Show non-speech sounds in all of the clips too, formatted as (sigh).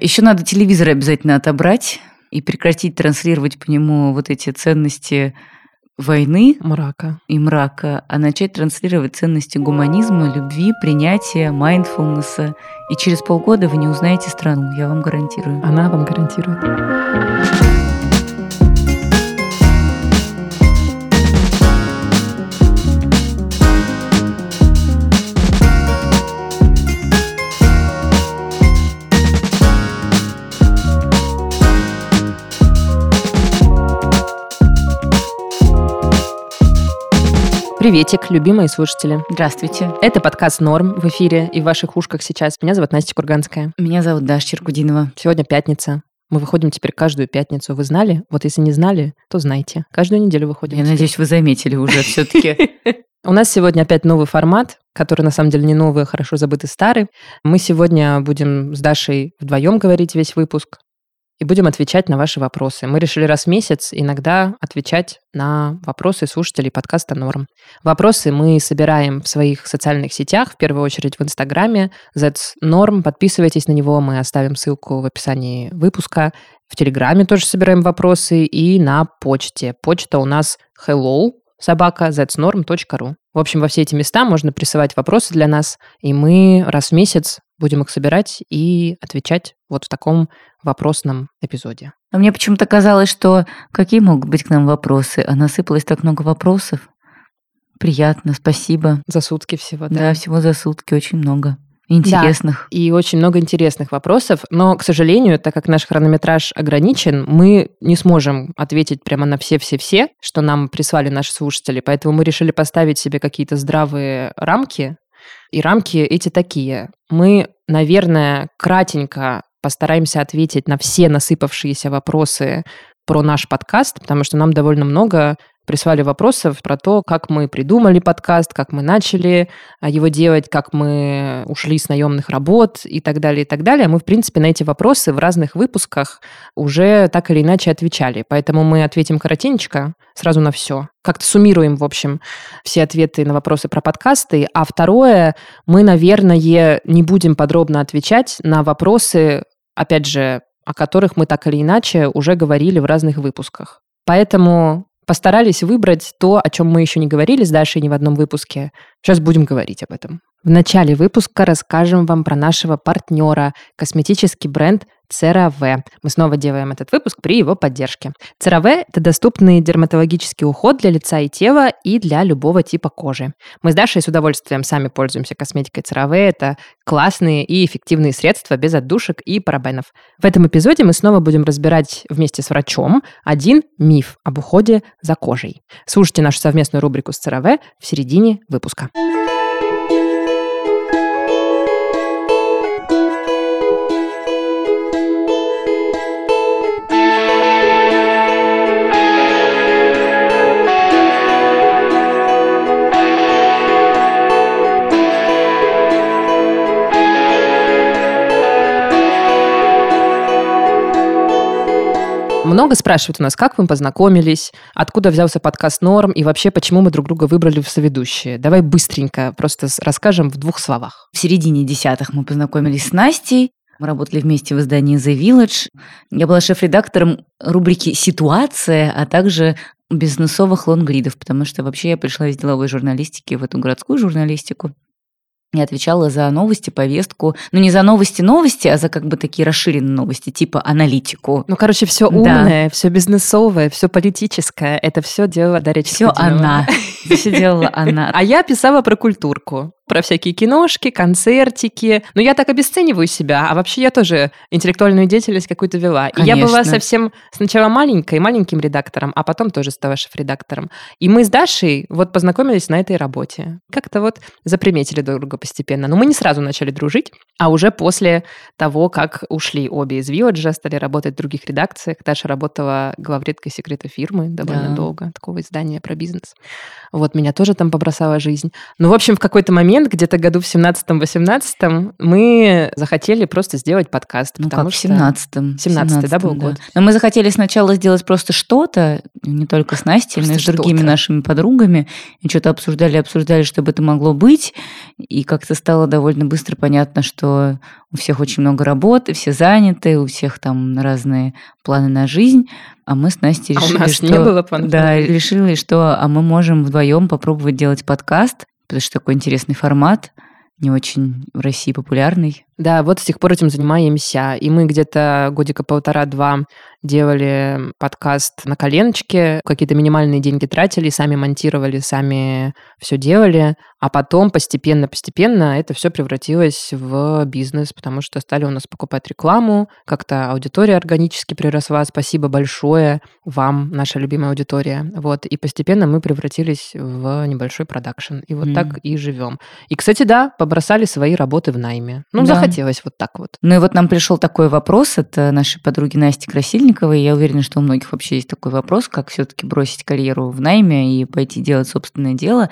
Еще надо телевизор обязательно отобрать и прекратить транслировать по нему вот эти ценности войны мрака и мрака, а начать транслировать ценности гуманизма, любви, принятия, майндфулнеса. И через полгода вы не узнаете страну, я вам гарантирую. Она вам гарантирует. Приветик, любимые слушатели. Здравствуйте. Это подкаст «Норм» в эфире и в ваших ушках сейчас. Меня зовут Настя Курганская. Меня зовут Даша Черкудинова. Сегодня пятница. Мы выходим теперь каждую пятницу. Вы знали? Вот если не знали, то знайте. Каждую неделю выходим. Я надеюсь, вы заметили уже (laughs) все-таки. У нас сегодня опять новый формат, который на самом деле не новый, а хорошо забытый старый. Мы сегодня будем с Дашей вдвоем говорить весь выпуск и будем отвечать на ваши вопросы. Мы решили раз в месяц иногда отвечать на вопросы слушателей подкаста «Норм». Вопросы мы собираем в своих социальных сетях, в первую очередь в Инстаграме. That's Norm. Подписывайтесь на него, мы оставим ссылку в описании выпуска. В Телеграме тоже собираем вопросы и на почте. Почта у нас hello собака znorm.ru. В общем, во все эти места можно присылать вопросы для нас, и мы раз в месяц будем их собирать и отвечать вот в таком вопросном эпизоде. А мне почему-то казалось, что какие могут быть к нам вопросы, а насыпалось так много вопросов. Приятно, спасибо. За сутки всего, да? Да, всего за сутки очень много. Интересных. Да, и очень много интересных вопросов. Но, к сожалению, так как наш хронометраж ограничен, мы не сможем ответить прямо на все-все-все, что нам прислали наши слушатели. Поэтому мы решили поставить себе какие-то здравые рамки. И рамки эти такие. Мы, наверное, кратенько постараемся ответить на все насыпавшиеся вопросы про наш подкаст, потому что нам довольно много прислали вопросов про то, как мы придумали подкаст, как мы начали а, его делать, как мы ушли с наемных работ и так далее, и так далее. Мы, в принципе, на эти вопросы в разных выпусках уже так или иначе отвечали. Поэтому мы ответим коротенько сразу на все. Как-то суммируем, в общем, все ответы на вопросы про подкасты. А второе, мы, наверное, не будем подробно отвечать на вопросы, опять же, о которых мы так или иначе уже говорили в разных выпусках. Поэтому постарались выбрать то, о чем мы еще не говорили с Дашей ни в одном выпуске. Сейчас будем говорить об этом. В начале выпуска расскажем вам про нашего партнера, косметический бренд CeraVe. Мы снова делаем этот выпуск при его поддержке. CeraVe – это доступный дерматологический уход для лица и тела и для любого типа кожи. Мы с Дашей с удовольствием сами пользуемся косметикой CeraVe. Это классные и эффективные средства без отдушек и парабенов. В этом эпизоде мы снова будем разбирать вместе с врачом один миф об уходе за кожей. Слушайте нашу совместную рубрику с CeraVe в середине выпуска. Много спрашивают у нас, как вы познакомились, откуда взялся подкаст «Норм» и вообще, почему мы друг друга выбрали в соведущие. Давай быстренько просто расскажем в двух словах. В середине десятых мы познакомились с Настей. Мы работали вместе в издании The Village. Я была шеф-редактором рубрики «Ситуация», а также бизнесовых лонгридов, потому что вообще я пришла из деловой журналистики в эту городскую журналистику. Я отвечала за новости, повестку. Ну, не за новости-новости, а за как бы такие расширенные новости, типа аналитику. Ну, короче, все умное, да. все бизнесовое, все политическое. Это все делала Дарья Все она. Все делала (laughs) она. А я писала про культурку про всякие киношки, концертики. Но я так обесцениваю себя, а вообще я тоже интеллектуальную деятельность какую-то вела. Конечно. И я была совсем сначала маленькой, маленьким редактором, а потом тоже стала шеф-редактором. И мы с Дашей вот познакомились на этой работе. Как-то вот заприметили друг друга постепенно. Но мы не сразу начали дружить, а уже после того, как ушли обе из Вилладжа, стали работать в других редакциях. Даша работала главредкой секрета фирмы довольно да. долго, такого издания про бизнес. Вот меня тоже там побросала жизнь. Ну, в общем, в какой-то момент момент, где-то году в 17-18, мы захотели просто сделать подкаст. Ну как, в что- 17-м. 17-й, да, был год? Но мы захотели сначала сделать просто что-то, не только с Настей, но и с Просто другими нашими подругами. И что-то обсуждали, обсуждали, чтобы это могло быть. И как-то стало довольно быстро понятно, что у всех очень много работы, все заняты, у всех там разные планы на жизнь. А мы с Настей А у решили, нас что... не было планов Да, решили, что а мы можем вдвоем попробовать делать подкаст, потому что такой интересный формат, не очень в России популярный. Да, вот с тех пор этим занимаемся. И мы где-то годика полтора-два делали подкаст на коленочке, какие-то минимальные деньги тратили, сами монтировали, сами все делали. А потом постепенно-постепенно это все превратилось в бизнес, потому что стали у нас покупать рекламу, как-то аудитория органически приросла. Спасибо большое вам, наша любимая аудитория. Вот. И постепенно мы превратились в небольшой продакшн. И вот Мгм. так и живем. И, кстати, да, побросали свои работы в найме. Ну, Да. Захотелось вот так вот. Ну и вот нам пришел такой вопрос от э, нашей подруги Насти Красильниковой. Я уверена, что у многих вообще есть такой вопрос, как все-таки бросить карьеру в найме и пойти делать собственное дело.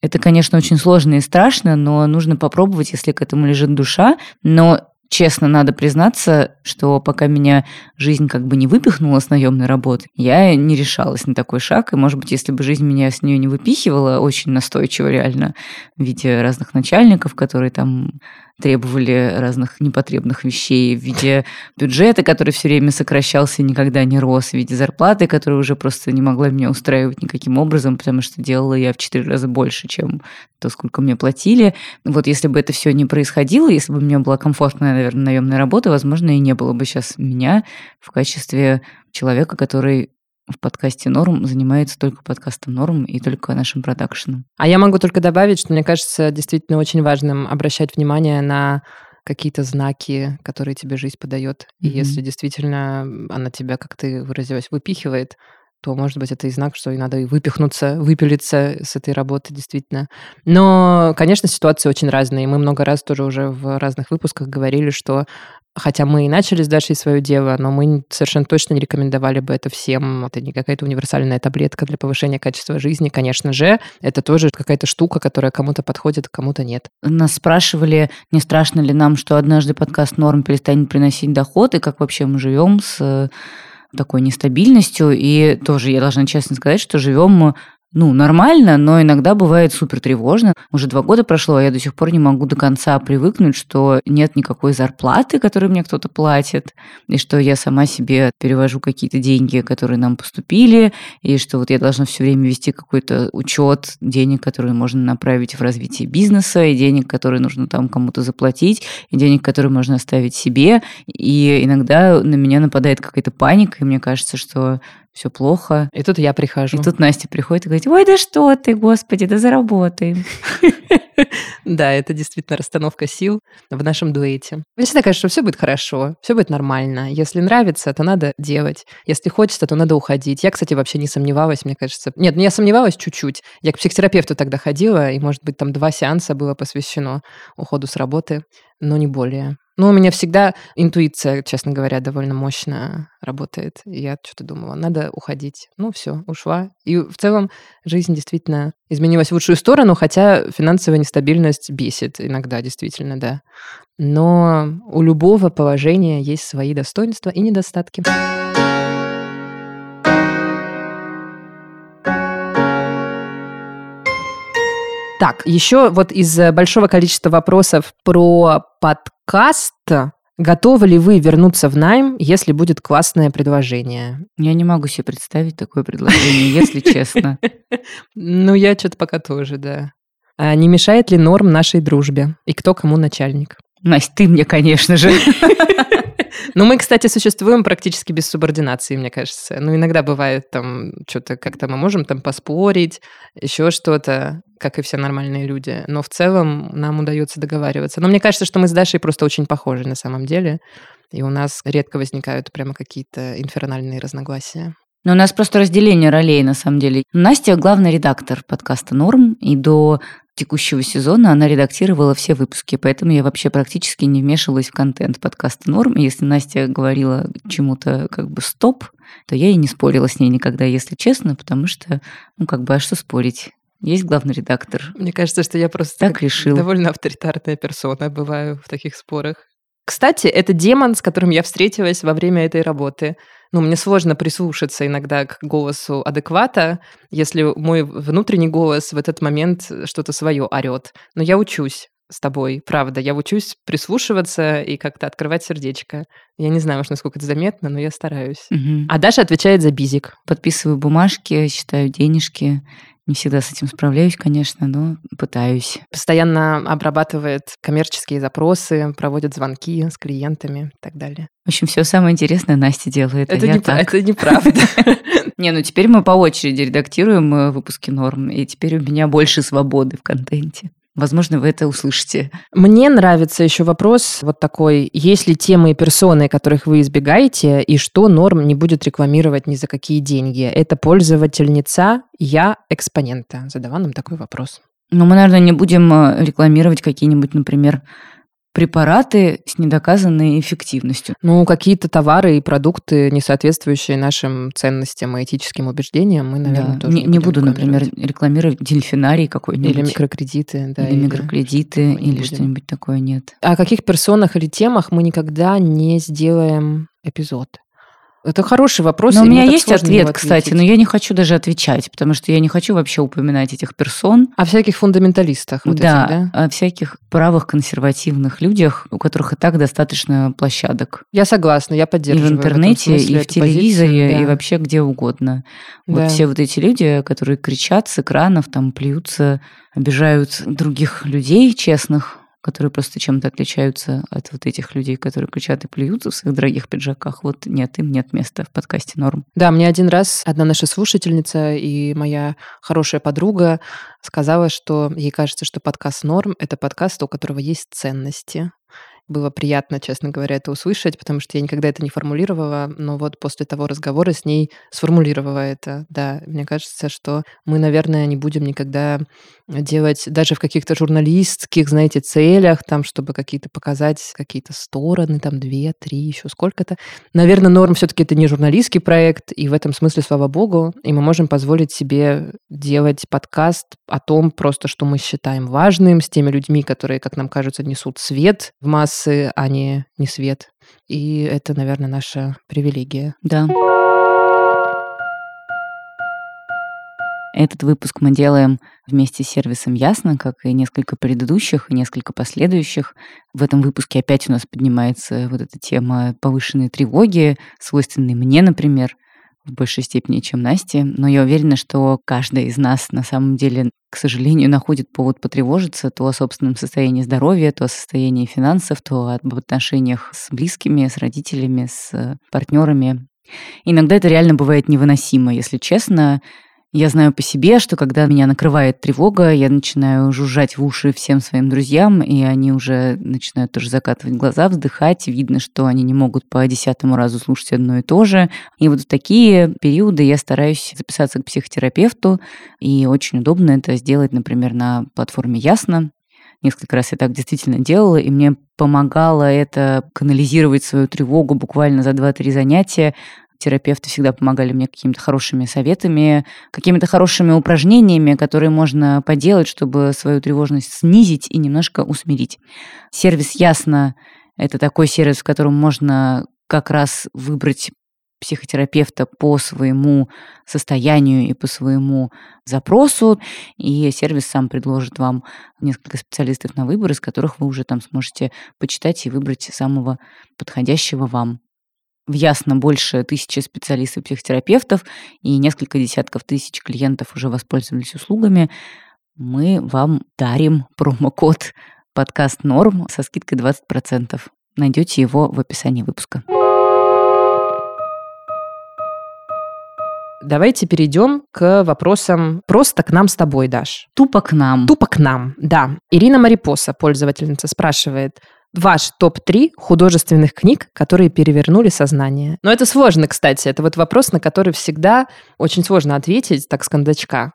Это, конечно, очень сложно и страшно, но нужно попробовать, если к этому лежит душа. Но честно, надо признаться, что пока меня жизнь как бы не выпихнула с наемной работы, я не решалась на такой шаг. И, может быть, если бы жизнь меня с нее не выпихивала очень настойчиво реально в виде разных начальников, которые там требовали разных непотребных вещей, в виде бюджета, который все время сокращался и никогда не рос, в виде зарплаты, которая уже просто не могла меня устраивать никаким образом, потому что делала я в четыре раза больше, чем то, сколько мне платили. Вот если бы это все не происходило, если бы у меня была комфортная, наверное, наемная работа, возможно, и не было бы сейчас меня в качестве человека, который в подкасте «Норм» занимается только подкастом «Норм» и только нашим продакшеном. А я могу только добавить, что мне кажется действительно очень важным обращать внимание на какие-то знаки, которые тебе жизнь подает. И Мгм. если действительно она тебя, как ты выразилась, выпихивает, то, может быть, это и знак, что и надо и выпихнуться, выпилиться с этой работы, действительно. Но, конечно, ситуации очень разные. Мы много раз тоже уже в разных выпусках говорили, что хотя мы и начали с Дашей свое дело, но мы совершенно точно не рекомендовали бы это всем. Это не какая-то универсальная таблетка для повышения качества жизни, конечно же. Это тоже какая-то штука, которая кому-то подходит, кому-то нет. Нас спрашивали, не страшно ли нам, что однажды подкаст «Норм» перестанет приносить доход, и как вообще мы живем с э, такой нестабильностью. И тоже я должна честно сказать, что живем мы ну, нормально, но иногда бывает супер тревожно. Уже два года прошло, а я до сих пор не могу до конца привыкнуть, что нет никакой зарплаты, которую мне кто-то платит, и что я сама себе перевожу какие-то деньги, которые нам поступили, и что вот я должна все время вести какой-то учет денег, которые можно направить в развитие бизнеса, и денег, которые нужно там кому-то заплатить, и денег, которые можно оставить себе. И иногда на меня нападает какая-то паника, и мне кажется, что все плохо. И тут я прихожу. И тут Настя приходит и говорит, ой, да что ты, господи, да заработаем. (laughs) Да, это действительно расстановка сил в нашем дуэте. Мне всегда кажется, что все будет хорошо, все будет нормально. Если нравится, то надо делать. Если хочется, то надо уходить. Я, кстати, вообще не сомневалась, мне кажется. Нет, ну я сомневалась чуть-чуть. Я к психотерапевту тогда ходила, и, может быть, там два сеанса было посвящено уходу с работы, но не более. Ну, у меня всегда интуиция, честно говоря, довольно мощно работает. Я что-то думала, надо уходить. Ну, все, ушла. И в целом жизнь действительно изменилась в лучшую сторону, хотя финансовая нестабильность бесит иногда, действительно, да. Но у любого положения есть свои достоинства и недостатки. Так, еще вот из э, большого количества вопросов про подкаст. Готовы ли вы вернуться в найм, если будет классное предложение? Я не могу себе представить такое предложение, если честно. (laughs) Ну, я что-то пока тоже, да. А не мешает ли норм нашей дружбе? И кто кому начальник? Настя, ты мне, конечно же. (laughs) Ну, мы, кстати, существуем практически без субординации, мне кажется. Ну, иногда бывает там что-то, как-то мы можем там поспорить, еще что-то, как и все нормальные люди. Но в целом нам удается договариваться. Но мне кажется, что мы с Дашей просто очень похожи на самом деле. И у нас редко возникают прямо какие-то инфернальные разногласия. Но у нас просто разделение ролей, на самом деле. Настя – главный редактор подкаста «Норм», и до текущего сезона она редактировала все выпуски, поэтому я вообще практически не вмешивалась в контент подкаста «Норм». И если Настя говорила чему-то как бы «стоп», то я и не спорила с ней никогда, если честно, потому что, ну, как бы, а что спорить? есть главный редактор. Мне кажется, что я просто так решил. довольно авторитарная персона бываю в таких спорах. Кстати, это демон, с которым я встретилась во время этой работы. Ну, мне сложно прислушаться иногда к голосу адеквата, если мой внутренний голос в этот момент что-то свое орет. Но я учусь с тобой, правда. Я учусь прислушиваться и как-то открывать сердечко. Я не знаю, уж насколько это заметно, но я стараюсь. Угу. А Даша отвечает за бизик. Подписываю бумажки, считаю денежки. Не всегда с этим справляюсь, конечно, но пытаюсь. Постоянно обрабатывает коммерческие запросы, проводит звонки с клиентами и так далее. В общем, все самое интересное Настя делает. Это, а не, так. это неправда. (laughs) Не, ну теперь мы по очереди редактируем э, выпуски норм, и теперь у меня больше свободы в контенте. Возможно, вы это услышите. Мне нравится еще вопрос вот такой. Есть ли темы и персоны, которых вы избегаете, и что норм не будет рекламировать ни за какие деньги? Это пользовательница, я экспонента. Задавал нам такой вопрос. Ну, мы, наверное, не будем э, рекламировать какие-нибудь, например, препараты с недоказанной эффективностью. Ну, какие-то товары и продукты, не соответствующие нашим ценностям и этическим убеждениям, мы, наверное, да. тоже не, не, не буду, например, рекламировать дельфинарий какой-нибудь. Или микрокредиты, да. Или, или микрокредиты, или что-нибудь такое нет. О каких персонах или темах мы никогда не сделаем эпизод? Это хороший вопрос. Но у меня есть ответ, кстати, но я не хочу даже отвечать, потому что я не хочу вообще упоминать этих персон. О всяких фундаменталистах. Вот да, этих, да, о всяких правых консервативных людях, у которых и так достаточно площадок. Я согласна, я поддерживаю. И в интернете, в и в телевизоре, позицию, да. и вообще где угодно. Да. Вот все вот эти люди, которые кричат с экранов, там плюются, обижают других людей честных, которые просто чем-то отличаются от вот этих людей, которые кричат и плюются в своих дорогих пиджаках. Вот нет, им нет места в подкасте «Норм». Да, мне один раз одна наша слушательница и моя хорошая подруга сказала, что ей кажется, что подкаст «Норм» — это подкаст, у которого есть ценности. Было приятно, честно говоря, это услышать, потому что я никогда это не формулировала, но вот после того разговора с ней сформулировала это. Да, мне кажется, что мы, наверное, не будем никогда делать даже в каких-то журналистских, знаете, целях, там, чтобы какие-то показать какие-то стороны, там, две, три, еще сколько-то. Наверное, норм все-таки это не журналистский проект, и в этом смысле, слава богу, и мы можем позволить себе делать подкаст о том просто, что мы считаем важным, с теми людьми, которые, как нам кажется, несут свет в массы, а не, не свет. И это, наверное, наша привилегия. Да. Этот выпуск мы делаем вместе с сервисом Ясно, как и несколько предыдущих, и несколько последующих. В этом выпуске опять у нас поднимается вот эта тема повышенной тревоги, свойственной мне, например, в большей степени, чем Насте. Но я уверена, что каждая из нас на самом деле, к сожалению, находит повод потревожиться то о собственном состоянии здоровья, то о состоянии финансов, то об отношениях с близкими, с родителями, с партнерами. Иногда это реально бывает невыносимо, если честно. Я знаю по себе, что когда меня накрывает тревога, я начинаю жужжать в уши всем своим друзьям, и они уже начинают тоже закатывать глаза, вздыхать. Видно, что они не могут по десятому разу слушать одно и то же. И вот в такие периоды я стараюсь записаться к психотерапевту, и очень удобно это сделать, например, на платформе Ясно. Несколько раз я так действительно делала, и мне помогало это канализировать свою тревогу буквально за 2-3 занятия, терапевты всегда помогали мне какими-то хорошими советами, какими-то хорошими упражнениями, которые можно поделать, чтобы свою тревожность снизить и немножко усмирить. Сервис «Ясно» — это такой сервис, в котором можно как раз выбрать психотерапевта по своему состоянию и по своему запросу, и сервис сам предложит вам несколько специалистов на выбор, из которых вы уже там сможете почитать и выбрать самого подходящего вам в Ясно больше тысячи специалистов-психотерапевтов и несколько десятков тысяч клиентов уже воспользовались услугами. Мы вам дарим промокод подкаст Норм со скидкой 20%. Найдете его в описании выпуска. Давайте перейдем к вопросам просто к нам с тобой, Даш. Тупо к нам. Тупо к нам, да. Ирина Марипоса, пользовательница, спрашивает, Ваш топ-3 художественных книг, которые перевернули сознание. Но это сложно, кстати. Это вот вопрос, на который всегда очень сложно ответить так с кондачка.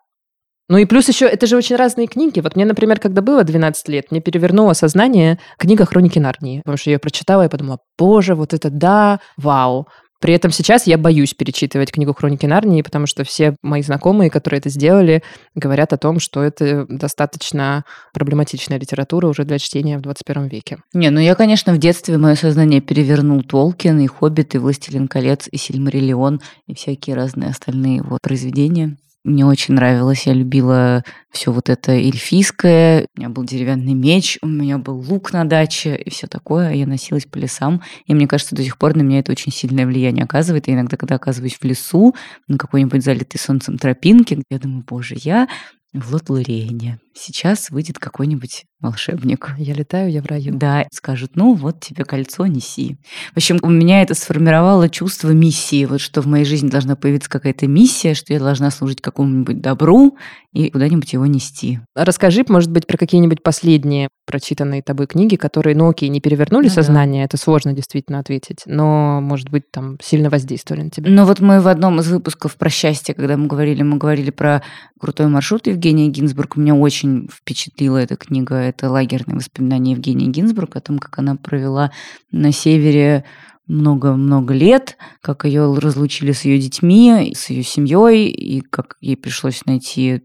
Ну и плюс еще, это же очень разные книги. Вот мне, например, когда было 12 лет, мне перевернуло сознание книга «Хроники Нарнии». Потому что я ее прочитала и подумала, боже, вот это да, вау. При этом сейчас я боюсь перечитывать книгу «Хроники Нарнии», потому что все мои знакомые, которые это сделали, говорят о том, что это достаточно проблематичная литература уже для чтения в 21 веке. Не, ну я, конечно, в детстве мое сознание перевернул Толкин, и «Хоббит», и «Властелин колец», и «Сильмариллион», и всякие разные остальные его произведения. Мне очень нравилось, я любила все вот это эльфийское. У меня был деревянный меч, у меня был лук на даче и все такое. Я носилась по лесам. И мне кажется, до сих пор на меня это очень сильное влияние оказывает. И иногда, когда оказываюсь в лесу, на какой-нибудь залитой солнцем тропинке, я думаю, боже, я в Лотлариене. Сейчас выйдет какой-нибудь волшебник. Я летаю, я в раю. Да, скажут, ну вот тебе кольцо, неси. В общем, у меня это сформировало чувство миссии, вот что в моей жизни должна появиться какая-то миссия, что я должна служить какому-нибудь добру и куда-нибудь его нести. Расскажи, может быть, про какие-нибудь последние прочитанные тобой книги, которые, ну окей, не перевернули ну, сознание, да. это сложно действительно ответить, но, может быть, там сильно воздействовали на тебя. Ну вот мы в одном из выпусков про счастье, когда мы говорили, мы говорили про крутой маршрут Евгения Гинзбург, меня очень впечатлила эта книга. Это лагерные воспоминания Евгении Гинзбург о том, как она провела на севере много-много лет, как ее разлучили с ее детьми, с ее семьей, и как ей пришлось найти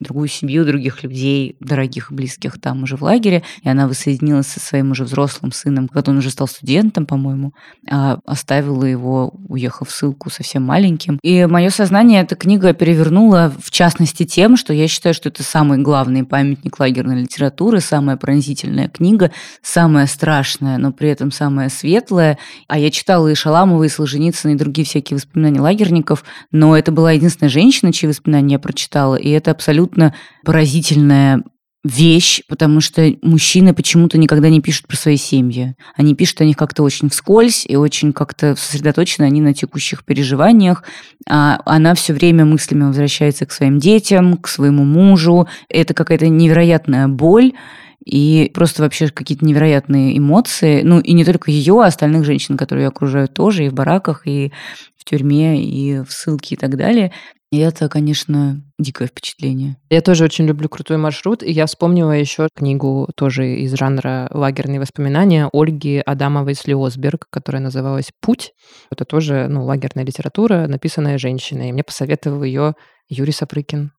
другую семью, других людей, дорогих и близких там уже в лагере, и она воссоединилась со своим уже взрослым сыном, когда он уже стал студентом, по-моему, а оставила его, уехав в ссылку совсем маленьким. И мое сознание эта книга перевернула, в частности, тем, что я считаю, что это самый главный памятник лагерной литературы, самая пронзительная книга, самая страшная, но при этом самая светлая. А я читала и Шаламова, и Солженицына, и другие всякие воспоминания лагерников, но это была единственная женщина, чьи воспоминания я прочитала, и это абсолютно абсолютно поразительная вещь, потому что мужчины почему-то никогда не пишут про свои семьи. Они пишут о них как-то очень вскользь и очень как-то сосредоточены они на текущих переживаниях. А она все время мыслями возвращается к своим детям, к своему мужу. Это какая-то невероятная боль и просто вообще какие-то невероятные эмоции. Ну, и не только ее, а остальных женщин, которые ее окружают тоже, и в бараках, и в тюрьме, и в ссылке и так далее. И это, конечно, дикое впечатление. Я тоже очень люблю крутой маршрут. И я вспомнила еще книгу тоже из жанра лагерные воспоминания Ольги Адамовой Слиосберг, которая называлась «Путь». Это тоже ну, лагерная литература, написанная женщиной. И мне посоветовал ее Юрий Сапрыкин.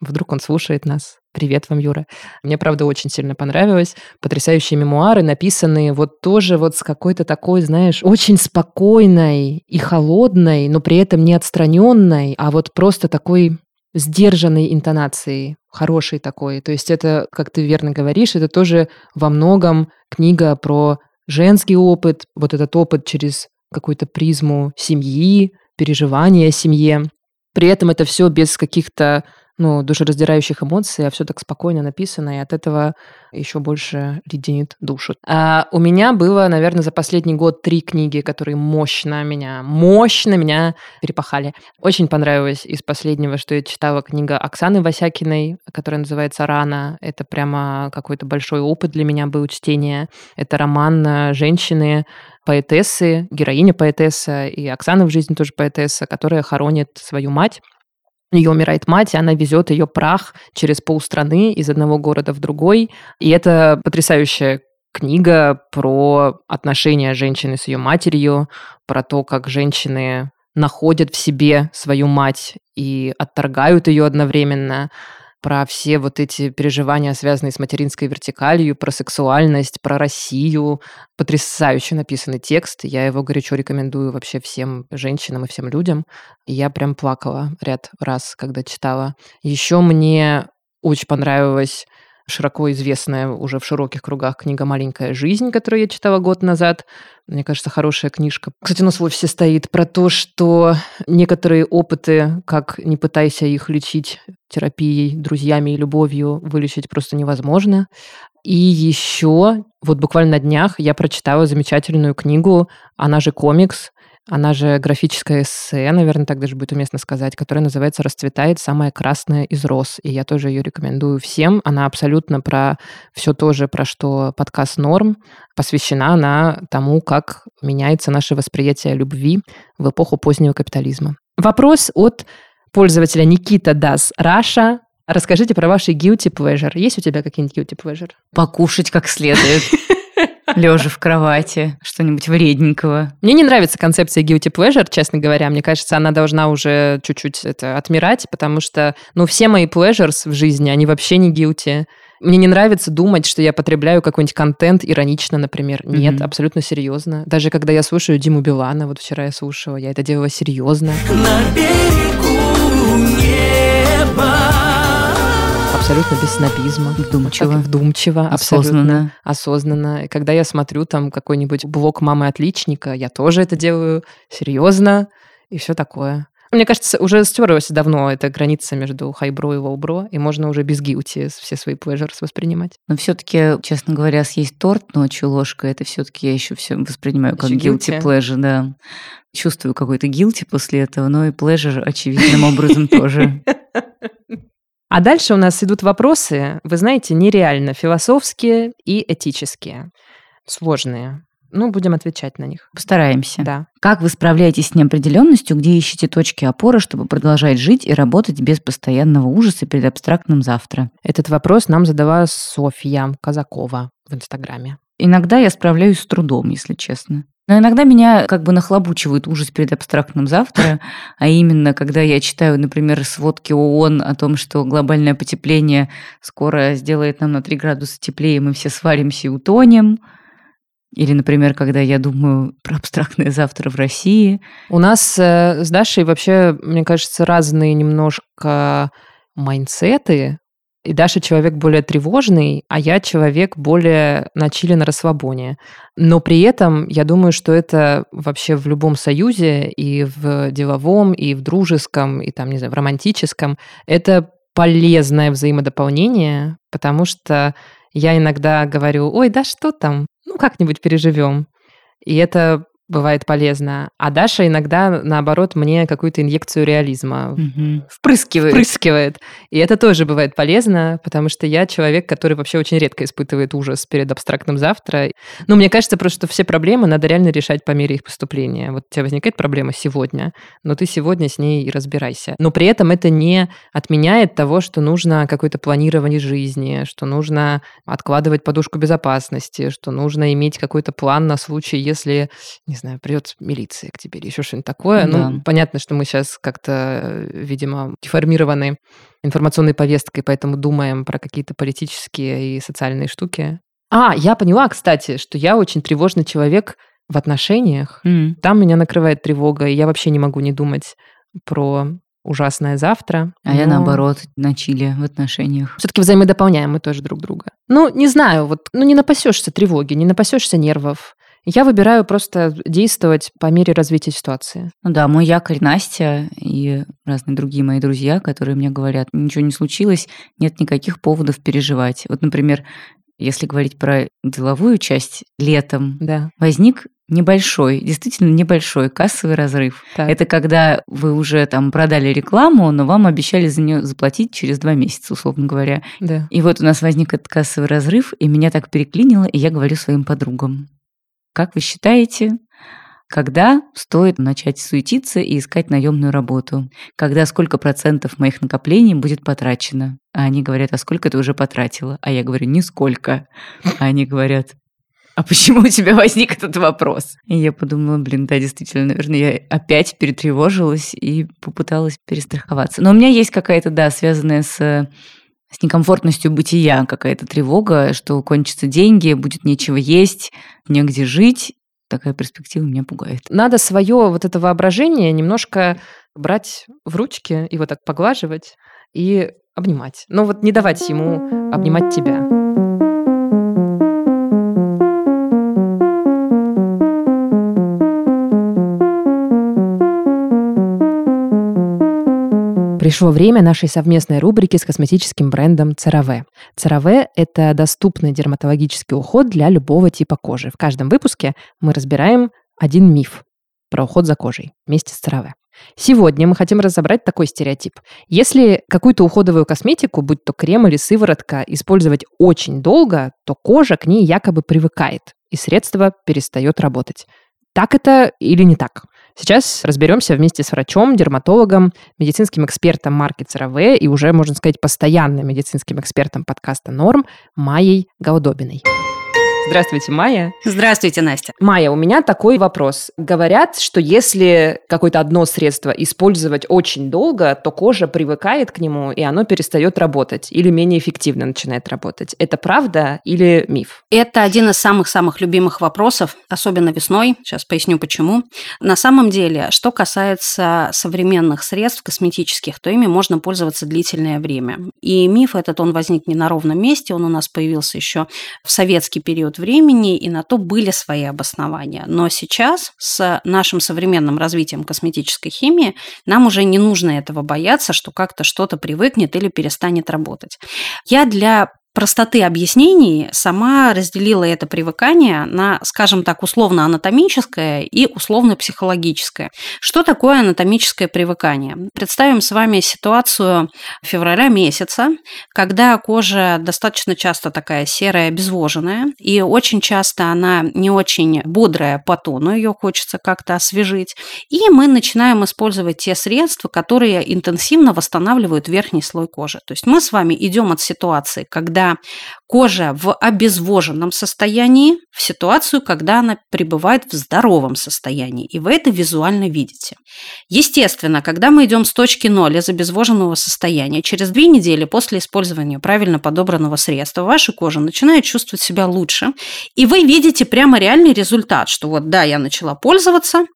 Вдруг он слушает нас. Привет вам, Юра. Мне, правда, очень сильно понравилось. Потрясающие мемуары, написанные вот тоже вот с какой-то такой, знаешь, очень спокойной и холодной, но при этом не отстраненной, а вот просто такой сдержанной интонацией, хорошей такой. То есть это, как ты верно говоришь, это тоже во многом книга про женский опыт, вот этот опыт через какую-то призму семьи, переживания о семье. При этом это все без каких-то ну, душераздирающих эмоций, а все так спокойно написано, и от этого еще больше леденит душу. А у меня было, наверное, за последний год три книги, которые мощно меня, мощно меня перепахали. Очень понравилось из последнего, что я читала книга Оксаны Васякиной, которая называется «Рана». Это прямо какой-то большой опыт для меня был чтения. Это роман э, женщины, поэтессы, героиня поэтесса, и Оксана в жизни тоже поэтесса, которая хоронит свою мать ее умирает мать, и она везет ее прах через полстраны из одного города в другой. И это потрясающая книга про отношения женщины с ее матерью, про то, как женщины находят в себе свою мать и отторгают ее одновременно, про все вот эти переживания, связанные с материнской вертикалью, про сексуальность, про Россию. Потрясающе написанный текст. Я его горячо рекомендую вообще всем женщинам и всем людям. я прям плакала ряд раз, когда читала. Еще мне очень понравилось широко известная уже в широких кругах книга «Маленькая жизнь», которую я читала год назад. Мне кажется, хорошая книжка. Кстати, у нас в офисе стоит про то, что некоторые опыты, как не пытайся их лечить терапией, друзьями и любовью, вылечить просто невозможно. И еще вот буквально на днях я прочитала замечательную книгу, она же комикс, она же графическое эссе, наверное, так даже будет уместно сказать, которая называется «Расцветает самая красная из роз». И я тоже ее рекомендую всем. Она абсолютно про все то же, про что подкаст «Норм». Посвящена она тому, как меняется наше восприятие любви в эпоху позднего капитализма. Вопрос от пользователя Никита Дас Раша. Расскажите про ваши guilty pleasure. Есть у тебя какие-нибудь guilty pleasure? Покушать как следует. (laughs) Лежа в кровати, что-нибудь вредненького. Мне не нравится концепция guilty pleasure, честно говоря. Мне кажется, она должна уже чуть-чуть это отмирать, потому что, ну, все мои pleasures в жизни, они вообще не guilty. Мне не нравится думать, что я потребляю какой-нибудь контент иронично, например. Нет, mm-hmm. абсолютно серьезно. Даже когда я слушаю Диму Билана, вот вчера я слушала, я это делала серьезно. На берегу Абсолютно без снобизма. Вдумчиво. Вдумчиво. Осознанно. Осознанно. И когда я смотрю там какой-нибудь блог мамы отличника, я тоже это делаю серьезно и все такое. Мне кажется, уже стерлась давно эта граница между хайбро и лоубро, и можно уже без гилти все свои плежерс воспринимать. Но все-таки, честно говоря, съесть торт ночью ложкой, это все-таки я еще все воспринимаю как guilty pleasure, да. Чувствую какой-то guilty после этого, но и pleasure очевидным образом тоже. (laughs) А дальше у нас идут вопросы, вы знаете, нереально философские и этические. Сложные. Ну, будем отвечать на них. Постараемся. Да. Как вы справляетесь с неопределенностью, где ищете точки опоры, чтобы продолжать жить и работать без постоянного ужаса перед абстрактным завтра? Этот вопрос нам задала Софья Казакова в Инстаграме. Иногда я справляюсь с трудом, если честно. Но иногда меня как бы нахлобучивает ужас перед абстрактным завтра, а именно, когда я читаю, например, сводки ООН о том, что глобальное потепление скоро сделает нам на 3 градуса теплее, мы все сваримся и утонем – или, например, когда я думаю про абстрактное завтра в России. У нас э, с Дашей вообще, мне кажется, разные немножко майнсеты. И Даша человек более тревожный, а я человек более на чили на расслабоне. Но при этом я думаю, что это вообще в любом союзе, и в деловом, и в дружеском, и там, не знаю, в романтическом, это полезное взаимодополнение, потому что я иногда говорю, ой, да что там, ну, как-нибудь переживем. И это бывает полезно. А Даша иногда, наоборот, мне какую-то инъекцию реализма угу. впрыскивает. впрыскивает. И это тоже бывает полезно, потому что я человек, который вообще очень редко испытывает ужас перед абстрактным завтра. Ну, мне кажется просто, что все проблемы надо реально решать по мере их поступления. Вот у тебя возникает проблема сегодня, но ты сегодня с ней и разбирайся. Но при этом это не отменяет того, что нужно какое-то планирование жизни, что нужно откладывать подушку безопасности, что нужно иметь какой-то план на случай, если, не знаю, придет милиция к тебе или еще что-нибудь такое. Ну, да. Ну, понятно, что мы сейчас как-то, видимо, деформированы информационной повесткой, поэтому думаем про какие-то политические и социальные штуки. А, я поняла, кстати, что я очень тревожный человек в отношениях. Mm. Там меня накрывает тревога, и я вообще не могу не думать про ужасное завтра. А но... я наоборот на чили в отношениях. Все-таки взаимодополняем мы тоже друг друга. Ну, не знаю, вот, ну не напасешься тревоги, не напасешься нервов. Я выбираю просто действовать по мере развития ситуации. Ну да, мой якорь Настя и разные другие мои друзья, которые мне говорят, ничего не случилось, нет никаких поводов переживать. Вот, например, если говорить про деловую часть, летом да. возник небольшой, действительно небольшой кассовый разрыв. Так. Это когда вы уже там продали рекламу, но вам обещали за нее заплатить через два месяца, условно говоря. Да. И вот у нас возник этот кассовый разрыв, и меня так переклинило, и я говорю своим подругам. Как вы считаете, когда стоит начать суетиться и искать наемную работу? Когда сколько процентов моих накоплений будет потрачено? А они говорят, а сколько ты уже потратила? А я говорю, нисколько. А они говорят, а почему у тебя возник этот вопрос? И я подумала, блин, да, действительно, наверное, я опять перетревожилась и попыталась перестраховаться. Но у меня есть какая-то, да, связанная с с некомфортностью бытия какая-то тревога, что кончатся деньги, будет нечего есть, негде жить. Такая перспектива меня пугает. Надо свое вот это воображение немножко брать в ручки вот так поглаживать и обнимать. Но вот не давать ему обнимать тебя. Пришло время нашей совместной рубрики с косметическим брендом CeraVe. CeraVe – это доступный дерматологический уход для любого типа кожи. В каждом выпуске мы разбираем один миф про уход за кожей вместе с CeraVe. Сегодня мы хотим разобрать такой стереотип. Если какую-то уходовую косметику, будь то крем или сыворотка, использовать очень долго, то кожа к ней якобы привыкает, и средство перестает работать. Так это или не так? Сейчас разберемся вместе с врачом, дерматологом, медицинским экспертом марки ЦРВ и уже, можно сказать, постоянным медицинским экспертом подкаста «Норм» Майей Гаудобиной. Здравствуйте, Майя. Здравствуйте, Настя. Майя, у меня такой вопрос. Говорят, что если какое-то одно средство использовать очень долго, то кожа привыкает к нему, и оно перестает работать или менее эффективно начинает работать. Это правда или миф? Это один из самых-самых любимых вопросов, особенно весной. Сейчас поясню почему. На самом деле, что касается современных средств косметических, то ими можно пользоваться длительное время. И миф этот, он возник не на ровном месте, он у нас появился еще в советский период времени, и на то были свои обоснования. Но сейчас с нашим современным развитием косметической химии нам уже не нужно этого бояться, что как-то что-то привыкнет или перестанет работать. Я для простоты объяснений сама разделила это привыкание на, скажем так, условно-анатомическое и условно-психологическое. Что такое анатомическое привыкание? Представим с вами ситуацию февраля месяца, когда кожа достаточно часто такая серая, обезвоженная, и очень часто она не очень бодрая по тону, ее хочется как-то освежить. И мы начинаем использовать те средства, которые интенсивно восстанавливают верхний слой кожи. То есть мы с вами идем от ситуации, когда кожа в обезвоженном состоянии, в ситуацию, когда она пребывает в здоровом состоянии. И вы это визуально видите. Естественно, когда мы идем с точки ноль из обезвоженного состояния, через две недели после использования правильно подобранного средства ваша кожа начинает чувствовать себя лучше. И вы видите прямо реальный результат, что вот да, я начала пользоваться,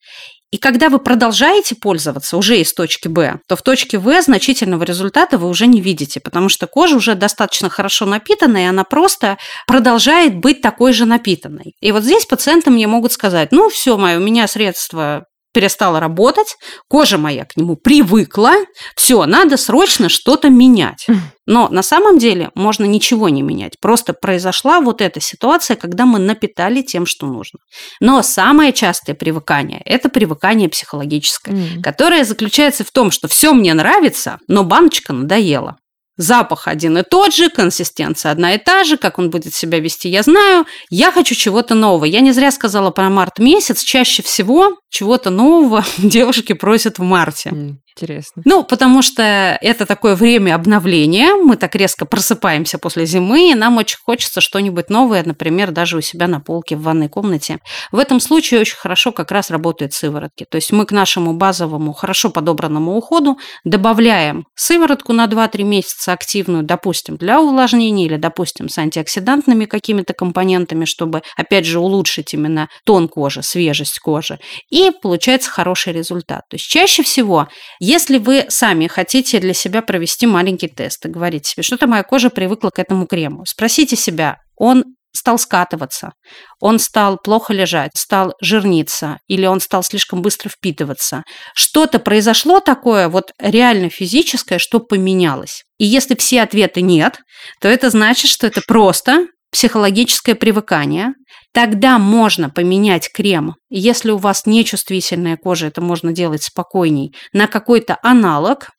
и когда вы продолжаете пользоваться уже из точки Б, то в точке В значительного результата вы уже не видите, потому что кожа уже достаточно хорошо напитана, и она просто продолжает быть такой же напитанной. И вот здесь пациенты мне могут сказать, ну все, мое, у меня средства перестала работать, кожа моя к нему привыкла, все, надо срочно что-то менять. (laughs) Но на самом деле можно ничего не менять. Просто произошла вот эта ситуация, когда мы напитали тем, что нужно. Но самое частое привыкание – это привыкание психологическое, mm. которое заключается в том, что все мне нравится, но баночка надоела. Запах один и тот же, консистенция одна и та же, как он будет себя вести, я знаю. Я хочу чего-то нового. Я не зря сказала про март месяц. Чаще всего чего-то нового (laughs) девушки просят в марте. Интересно. Ну, потому что это такое время обновления. Мы так резко просыпаемся после зимы, и нам очень хочется что-нибудь новое, например, даже у себя на полке в ванной комнате. В этом случае очень хорошо как раз работают сыворотки. То есть мы к нашему базовому, хорошо подобранному уходу добавляем сыворотку на 2-3 месяца активную, допустим, для увлажнения или, допустим, с антиоксидантными какими-то компонентами, чтобы, опять же, улучшить именно тон кожи, свежесть кожи. И получается хороший результат. То есть чаще всего если вы сами хотите для себя провести маленький тест и говорите себе, что-то моя кожа привыкла к этому крему, спросите себя, он стал скатываться, он стал плохо лежать, стал жирниться или он стал слишком быстро впитываться. Что-то произошло такое вот реально физическое, что поменялось. И если все ответы нет, то это значит, что это просто психологическое привыкание, тогда можно поменять крем. Если у вас нечувствительная кожа, это можно делать спокойней, на какой-то аналог.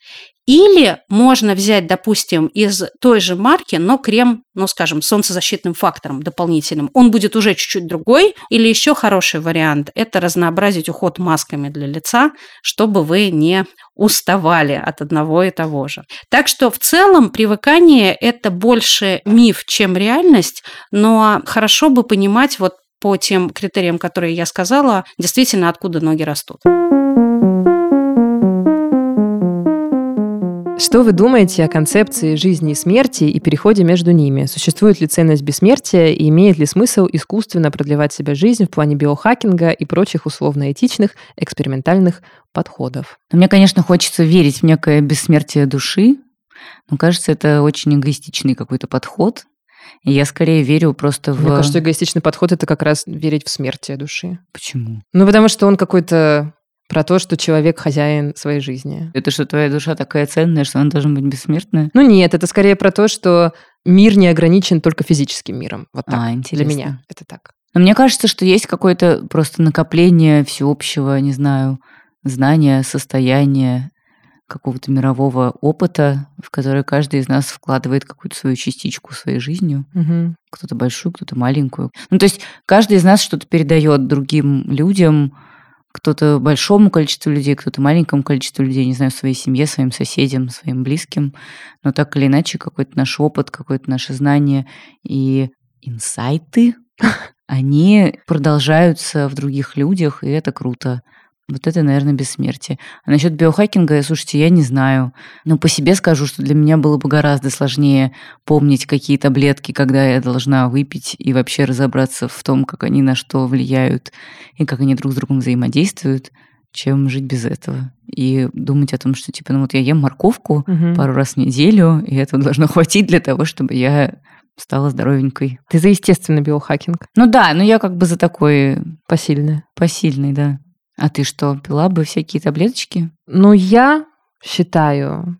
Или можно взять, допустим, из той же марки, но крем, ну, скажем, солнцезащитным фактором дополнительным. Он будет уже чуть-чуть другой. Или еще хороший вариант – это разнообразить уход масками для лица, чтобы вы не уставали от одного и того же. Так что в целом привыкание – это больше миф, чем реальность, но хорошо бы понимать вот по тем критериям, которые я сказала, действительно, откуда ноги растут. Что вы думаете о концепции жизни и смерти и переходе между ними? Существует ли ценность бессмертия и имеет ли смысл искусственно продлевать себе жизнь в плане биохакинга и прочих условно-этичных экспериментальных подходов? Мне, конечно, хочется верить в некое бессмертие души, но кажется, это очень эгоистичный какой-то подход. И я скорее верю просто в... Мне кажется, эгоистичный подход – это как раз верить в смертие души. Почему? Ну, потому что он какой-то про то, что человек хозяин своей жизни. Это что, твоя душа такая ценная, что она должна быть бессмертная? Ну нет, это скорее про то, что мир не ограничен только физическим миром. Вот так. А, интересно. Для меня это так. Но мне кажется, что есть какое-то просто накопление всеобщего, не знаю, знания, состояния, какого-то мирового опыта, в который каждый из нас вкладывает какую-то свою частичку своей жизнью. Угу. Кто-то большую, кто-то маленькую. Ну, то есть каждый из нас что-то передает другим людям, кто-то большому количеству людей, кто-то маленькому количеству людей, не знаю, своей семье, своим соседям, своим близким. Но так или иначе, какой-то наш опыт, какое-то наше знание и инсайты, (laughs) они продолжаются в других людях, и это круто. Вот это, наверное, бессмертие. А насчет биохакинга, слушайте, я не знаю. Но по себе скажу, что для меня было бы гораздо сложнее помнить, какие таблетки, когда я должна выпить, и вообще разобраться в том, как они на что влияют, и как они друг с другом взаимодействуют, чем жить без этого. И думать о том, что, типа, ну вот я ем морковку угу. пару раз в неделю, и этого должно хватить для того, чтобы я стала здоровенькой. Ты за естественный биохакинг? Ну да, но я как бы за такой... Посильный. Посильный, да. А ты что, пила бы всякие таблеточки? Ну, я считаю,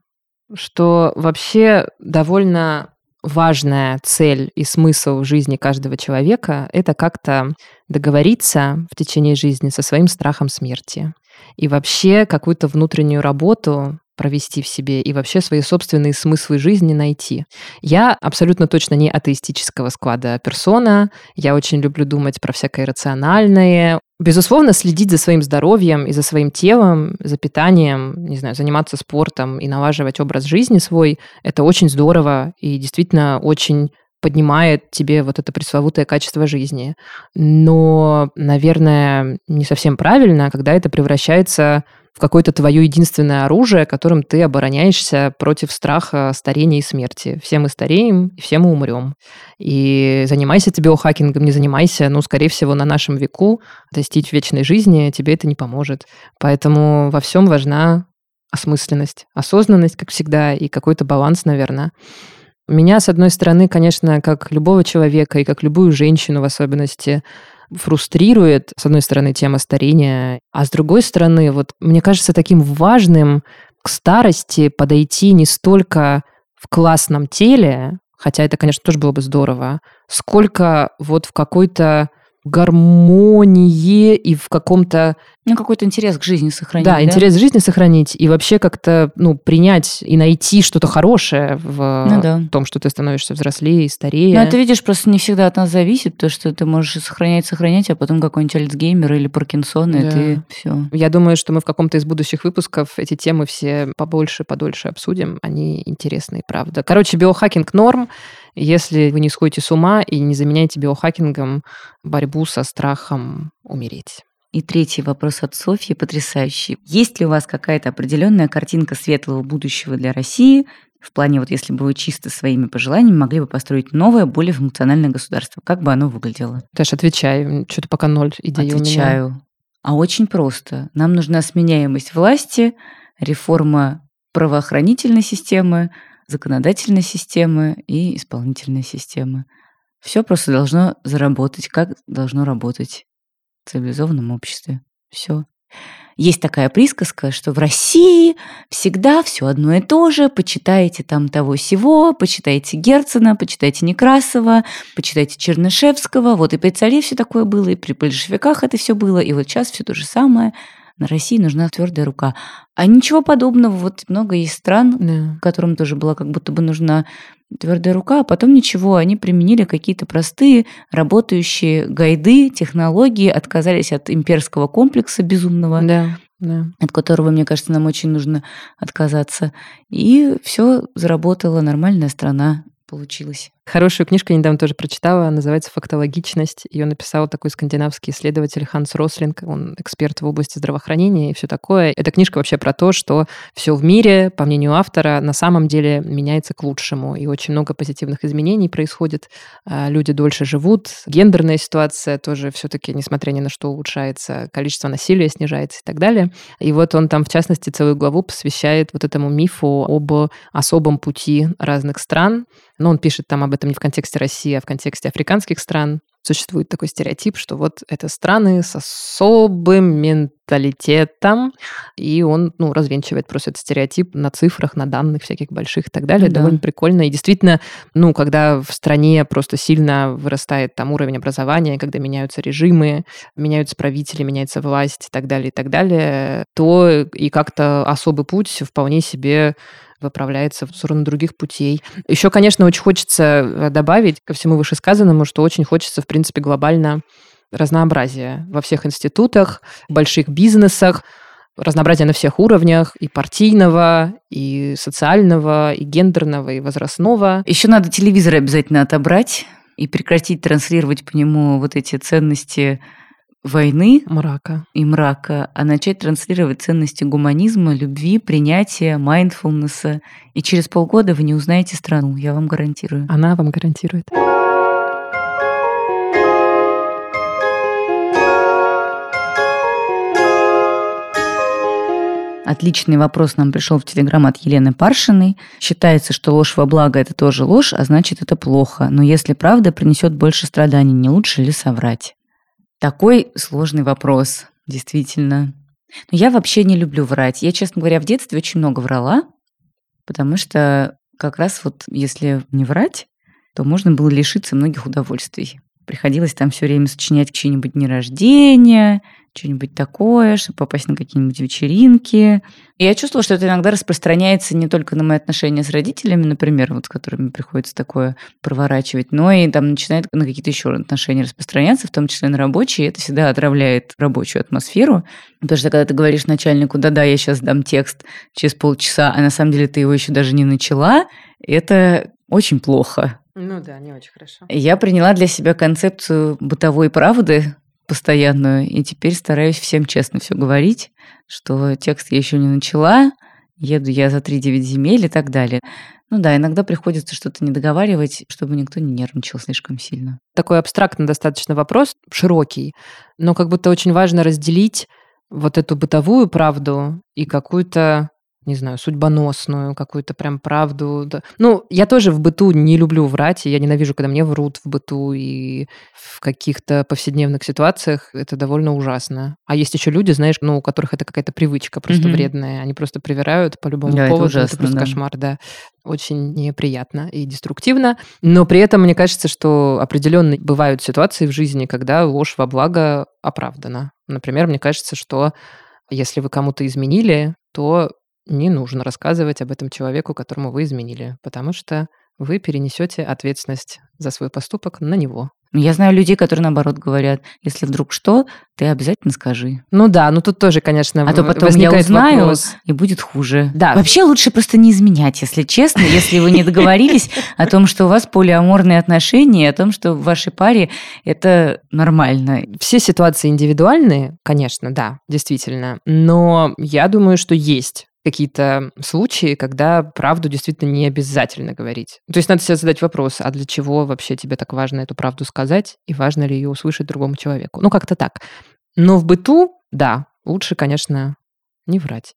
что вообще довольно важная цель и смысл в жизни каждого человека – это как-то договориться в течение жизни со своим страхом смерти. И вообще какую-то внутреннюю работу провести в себе и вообще свои собственные смыслы жизни найти. Я абсолютно точно не атеистического склада персона. Я очень люблю думать про всякое рациональное. Безусловно, следить за своим здоровьем и за своим телом, за питанием, не знаю, заниматься спортом и налаживать образ жизни свой, это очень здорово и действительно очень поднимает тебе вот это пресловутое качество жизни. Но, наверное, не совсем правильно, когда это превращается в какое-то твое единственное оружие, которым ты обороняешься против страха старения и смерти. Все мы стареем, все мы умрем. И занимайся ты биохакингом, не занимайся, ну, скорее всего, на нашем веку достичь вечной жизни тебе это не поможет. Поэтому во всем важна осмысленность, осознанность, как всегда, и какой-то баланс, наверное. Меня, с одной стороны, конечно, как любого человека и как любую женщину в особенности, фрустрирует, с одной стороны, тема старения, а с другой стороны, вот мне кажется таким важным к старости подойти не столько в классном теле, хотя это, конечно, тоже было бы здорово, сколько вот в какой-то гармонии и в каком-то... Ну, какой-то интерес к жизни сохранить. Да, да, интерес к жизни сохранить и вообще как-то, ну, принять и найти что-то хорошее в ну, да. том, что ты становишься взрослее и старее. Ну, это, видишь, просто не всегда от нас зависит, то, что ты можешь сохранять, сохранять, а потом какой-нибудь Альцгеймер или Паркинсон, да. и ты все. Я думаю, что мы в каком-то из будущих выпусков эти темы все побольше, подольше обсудим. Они интересные, правда. Короче, биохакинг норм. Если вы не сходите с ума и не заменяете биохакингом борьбу со страхом умереть. И третий вопрос от Софьи, потрясающий. Есть ли у вас какая-то определенная картинка светлого будущего для России, в плане, вот если бы вы чисто своими пожеланиями могли бы построить новое, более функциональное государство, как бы оно выглядело? Таш, отвечай. Что-то пока ноль идей Отвечаю. У меня. А очень просто. Нам нужна сменяемость власти, реформа правоохранительной системы, законодательной системы и исполнительной системы. Все просто должно заработать, как должно работать в цивилизованном обществе. Все. Есть такая присказка, что в России всегда все одно и то же. Почитайте там того сего, почитайте Герцена, почитайте Некрасова, почитайте Чернышевского. Вот и при царе все такое было, и при большевиках это все было, и вот сейчас все то же самое на России нужна твердая рука. А ничего подобного. Вот много есть стран, да. которым тоже была как будто бы нужна твердая рука, а потом ничего. Они применили какие-то простые работающие гайды, технологии, отказались от имперского комплекса безумного. Да. Да. от которого, мне кажется, нам очень нужно отказаться. И все заработала нормальная страна получилось. Хорошую книжку я недавно тоже прочитала, называется «Фактологичность». Ее написал такой скандинавский исследователь Ханс Рослинг, он эксперт в области здравоохранения и все такое. Эта книжка вообще про то, что все в мире, по мнению автора, на самом деле меняется к лучшему, и очень много позитивных изменений происходит. А, люди дольше живут, гендерная ситуация тоже все-таки, несмотря ни на что, улучшается, количество насилия снижается и так далее. И вот он там, в частности, целую главу посвящает вот этому мифу об особом пути разных стран, но он пишет там об этом не в контексте России, а в контексте африканских стран. Существует такой стереотип, что вот это страны с особым менталитетом, и он, ну, развенчивает просто этот стереотип на цифрах, на данных всяких больших и так далее. Да. Довольно прикольно. И действительно, ну, когда в стране просто сильно вырастает там уровень образования, когда меняются режимы, меняются правители, меняется власть и так далее, и так далее, то и как-то особый путь вполне себе выправляется в сторону других путей. Еще, конечно, очень хочется э, добавить ко всему вышесказанному, что очень хочется, в принципе, глобально разнообразия во всех институтах, больших бизнесах, разнообразие на всех уровнях, и партийного, и социального, и гендерного, и возрастного. Еще надо телевизор обязательно отобрать и прекратить транслировать по нему вот эти ценности войны Мрака. и мрака, а начать транслировать ценности гуманизма, любви, принятия, майндфулнеса. И через полгода вы не узнаете страну, я вам гарантирую. Она вам гарантирует. Отличный вопрос нам пришел в Телеграм от Елены Паршиной. Считается, что ложь во благо – это тоже ложь, а значит, это плохо. Но если правда принесет больше страданий, не лучше ли соврать? Такой сложный вопрос, действительно. Но я вообще не люблю врать. Я, честно говоря, в детстве очень много врала, потому что как раз вот если не врать, то можно было лишиться многих удовольствий. Приходилось там все время сочинять чьи-нибудь дни рождения, что-нибудь такое, чтобы попасть на какие-нибудь вечеринки. И я чувствовала, что это иногда распространяется не только на мои отношения с родителями, например, вот с которыми приходится такое проворачивать, но и там начинает на какие-то еще отношения распространяться, в том числе на рабочие. Это всегда отравляет рабочую атмосферу. Потому что когда ты говоришь начальнику, да-да, я сейчас дам текст через полчаса, а на самом деле ты его еще даже не начала, это очень плохо. Ну да, не очень хорошо. Я приняла для себя концепцию бытовой правды постоянную, и теперь стараюсь всем честно все говорить, что текст я еще не начала, еду я за 3-9 земель и так далее. Ну да, иногда приходится что-то не договаривать, чтобы никто не нервничал слишком сильно. Такой абстрактный достаточно вопрос, широкий, но как будто очень важно разделить вот эту бытовую правду и какую-то не знаю, судьбоносную, какую-то прям правду. Да. Ну, я тоже в быту не люблю врать, и я ненавижу, когда мне врут в быту и в каких-то повседневных ситуациях. Это довольно ужасно. А есть еще люди, знаешь, ну, у которых это какая-то привычка просто Мгм. вредная. Они просто привирают по любому Да, это поводу. ужасно, просто да. кошмар, да. Очень неприятно и деструктивно. Но при этом мне кажется, что определенно бывают ситуации в жизни, когда ложь во благо оправдана. Например, мне кажется, что если вы кому-то изменили, то не нужно рассказывать об этом человеку, которому вы изменили, потому что вы перенесете ответственность за свой поступок на него. Но Я знаю людей, которые наоборот говорят, если вдруг что, ты обязательно скажи. Ну да, ну тут тоже, конечно, А то потом я узнаю, вопрос. и будет хуже. Да. Вообще лучше просто не изменять, если честно, если вы не договорились (laughs) о том, что у вас полиаморные отношения, о том, что в вашей паре это нормально. Все ситуации индивидуальные, конечно, да, действительно. Но я думаю, что есть какие-то случаи, когда правду действительно не обязательно говорить. То есть надо себе задать вопрос, а для чего вообще тебе так важно эту правду сказать, и важно ли ее услышать другому человеку? Ну, как-то так. Но в быту, да, лучше, конечно, не врать.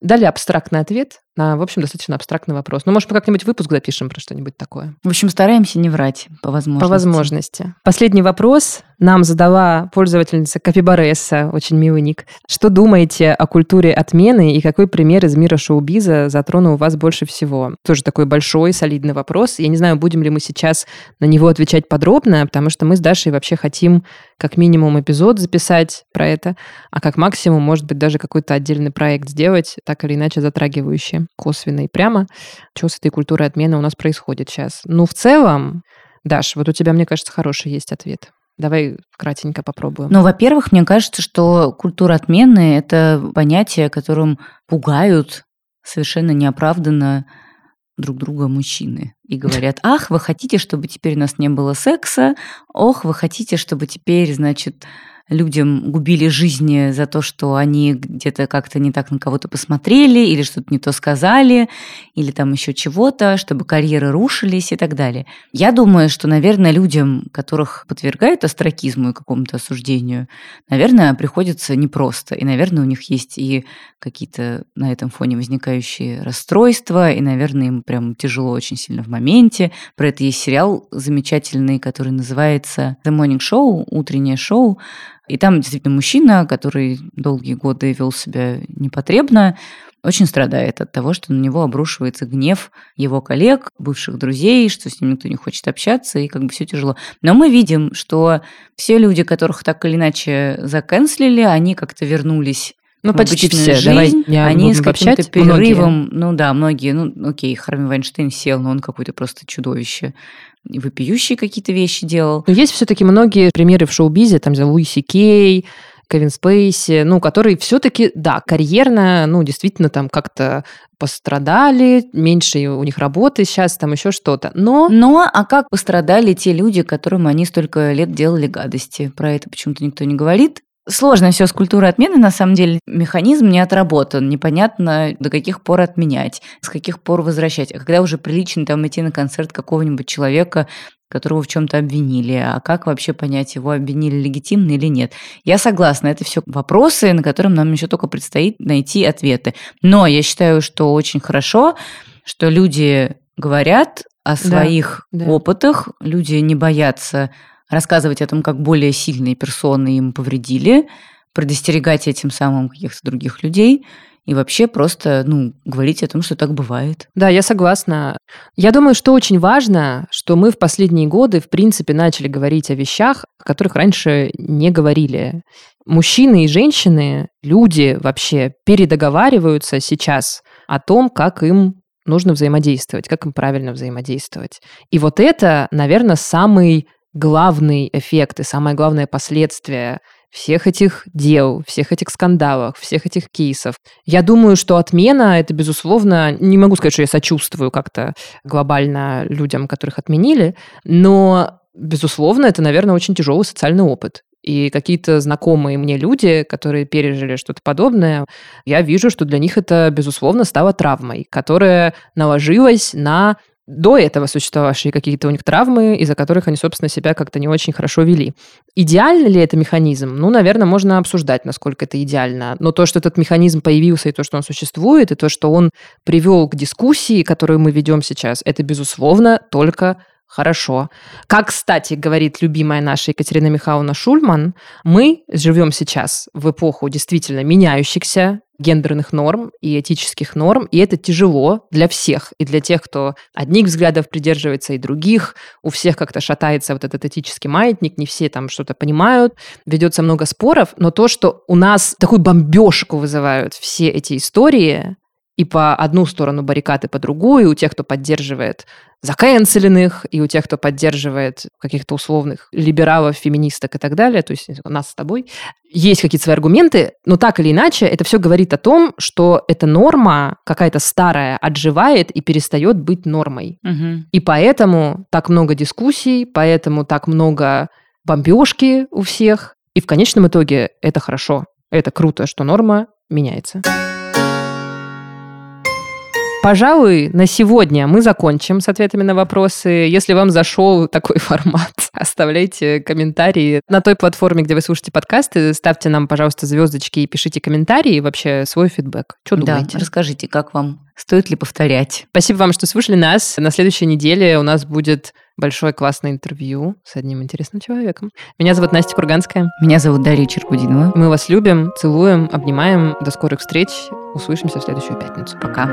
Дали абстрактный ответ на, в общем, достаточно абстрактный вопрос. Ну, может, мы как-нибудь выпуск запишем про что-нибудь такое. В общем, стараемся не врать по возможности. По возможности. Последний вопрос нам задала пользовательница Капибаресса, очень милый ник. Что думаете о культуре отмены и какой пример из мира шоу-биза затронул вас больше всего? Тоже такой большой, солидный вопрос. Я не знаю, будем ли мы сейчас на него отвечать подробно, потому что мы с Дашей вообще хотим как минимум эпизод записать про это, а как максимум, может быть, даже какой-то отдельный проект сделать, так или иначе затрагивающий косвенно и прямо, что с этой культурой отмены у нас происходит сейчас. Ну, в целом, Даш, вот у тебя, мне кажется, хороший есть ответ. Давай кратенько попробуем. Ну, во-первых, мне кажется, что культура отмены – это понятие, которым пугают совершенно неоправданно друг друга мужчины. И (laughs) говорят, ах, вы хотите, чтобы теперь у нас не было секса, ох, вы хотите, чтобы теперь, значит, людям губили жизни за то, что они где-то как-то не так на кого-то посмотрели, или что-то не то сказали, или там еще чего-то, чтобы карьеры рушились и так далее. Я думаю, что, наверное, людям, которых подвергают астракизму и какому-то осуждению, наверное, приходится непросто. И, наверное, у них есть и какие-то на этом фоне возникающие расстройства, и, наверное, им прям тяжело очень сильно в моменте. Про это есть сериал замечательный, который называется The Morning Show, утреннее шоу. И там действительно мужчина, который долгие годы вел себя непотребно, очень страдает от того, что на него обрушивается гнев его коллег, бывших друзей, что с ним никто не хочет общаться, и как бы все тяжело. Но мы видим, что все люди, которых так или иначе заканцлили, они как-то вернулись ну, в почти все. жизнь, Давай они с каким-то перерывом, ну да, многие, ну окей, Харви Вайнштейн сел, но он какое-то просто чудовище, и вопиющие какие-то вещи делал. Но есть все-таки многие примеры в шоу-бизе, там, за Луиси Кей, Кевин Спейси, ну, которые все-таки, да, карьерно, ну, действительно там как-то пострадали, меньше у них работы сейчас, там еще что-то. Но... Но, а как пострадали те люди, которым они столько лет делали гадости? Про это почему-то никто не говорит. Сложно все с культурой отмены, на самом деле. Механизм не отработан. Непонятно, до каких пор отменять, с каких пор возвращать. А когда уже прилично там идти на концерт какого-нибудь человека, которого в чем-то обвинили, а как вообще понять, его обвинили легитимно или нет. Я согласна, это все вопросы, на которые нам еще только предстоит найти ответы. Но я считаю, что очень хорошо, что люди говорят о своих да, да. опытах, люди не боятся рассказывать о том, как более сильные персоны им повредили, предостерегать этим самым каких-то других людей и вообще просто, ну, говорить о том, что так бывает. Да, я согласна. Я думаю, что очень важно, что мы в последние годы, в принципе, начали говорить о вещах, о которых раньше не говорили. Мужчины и женщины, люди вообще передоговариваются сейчас о том, как им нужно взаимодействовать, как им правильно взаимодействовать. И вот это, наверное, самый главный эффект и самое главное последствие всех этих дел, всех этих скандалов, всех этих кейсов. Я думаю, что отмена это, безусловно, не могу сказать, что я сочувствую как-то глобально людям, которых отменили, но, безусловно, это, наверное, очень тяжелый социальный опыт. И какие-то знакомые мне люди, которые пережили что-то подобное, я вижу, что для них это, безусловно, стало травмой, которая наложилась на до этого существовавшие какие-то у них травмы, из-за которых они, собственно, себя как-то не очень хорошо вели. Идеально ли это механизм? Ну, наверное, можно обсуждать, насколько это идеально. Но то, что этот механизм появился, и то, что он существует, и то, что он привел к дискуссии, которую мы ведем сейчас, это, безусловно, только Хорошо. Как, кстати, говорит любимая наша Екатерина Михайловна Шульман, мы живем сейчас в эпоху действительно меняющихся гендерных норм и этических норм, и это тяжело для всех, и для тех, кто одних взглядов придерживается, и других. У всех как-то шатается вот этот этический маятник, не все там что-то понимают, ведется много споров, но то, что у нас такую бомбежку вызывают все эти истории, и по одну сторону баррикады, по другую, у тех, кто поддерживает заканцеленных, и у тех, кто поддерживает каких-то условных либералов, феминисток и так далее, то есть нас с тобой, есть какие-то свои аргументы, но так или иначе это все говорит о том, что эта норма какая-то старая отживает и перестает быть нормой. Угу. И поэтому так много дискуссий, поэтому так много бомбежки у всех. И в конечном итоге это хорошо, это круто, что норма меняется. Пожалуй, на сегодня мы закончим с ответами на вопросы. Если вам зашел такой (laughs) формат, оставляйте комментарии на той платформе, где вы слушаете подкасты. Ставьте нам, пожалуйста, звездочки и пишите комментарии и вообще свой фидбэк. Что думаете? Да, расскажите, как вам? Стоит ли повторять? Спасибо вам, что слушали нас. На следующей неделе у нас будет большое классное интервью с одним интересным человеком. Меня зовут Настя Курганская. Меня зовут Дарья Черкудинова. Мы вас любим, целуем, обнимаем. До скорых встреч. Услышимся в следующую пятницу. Пока.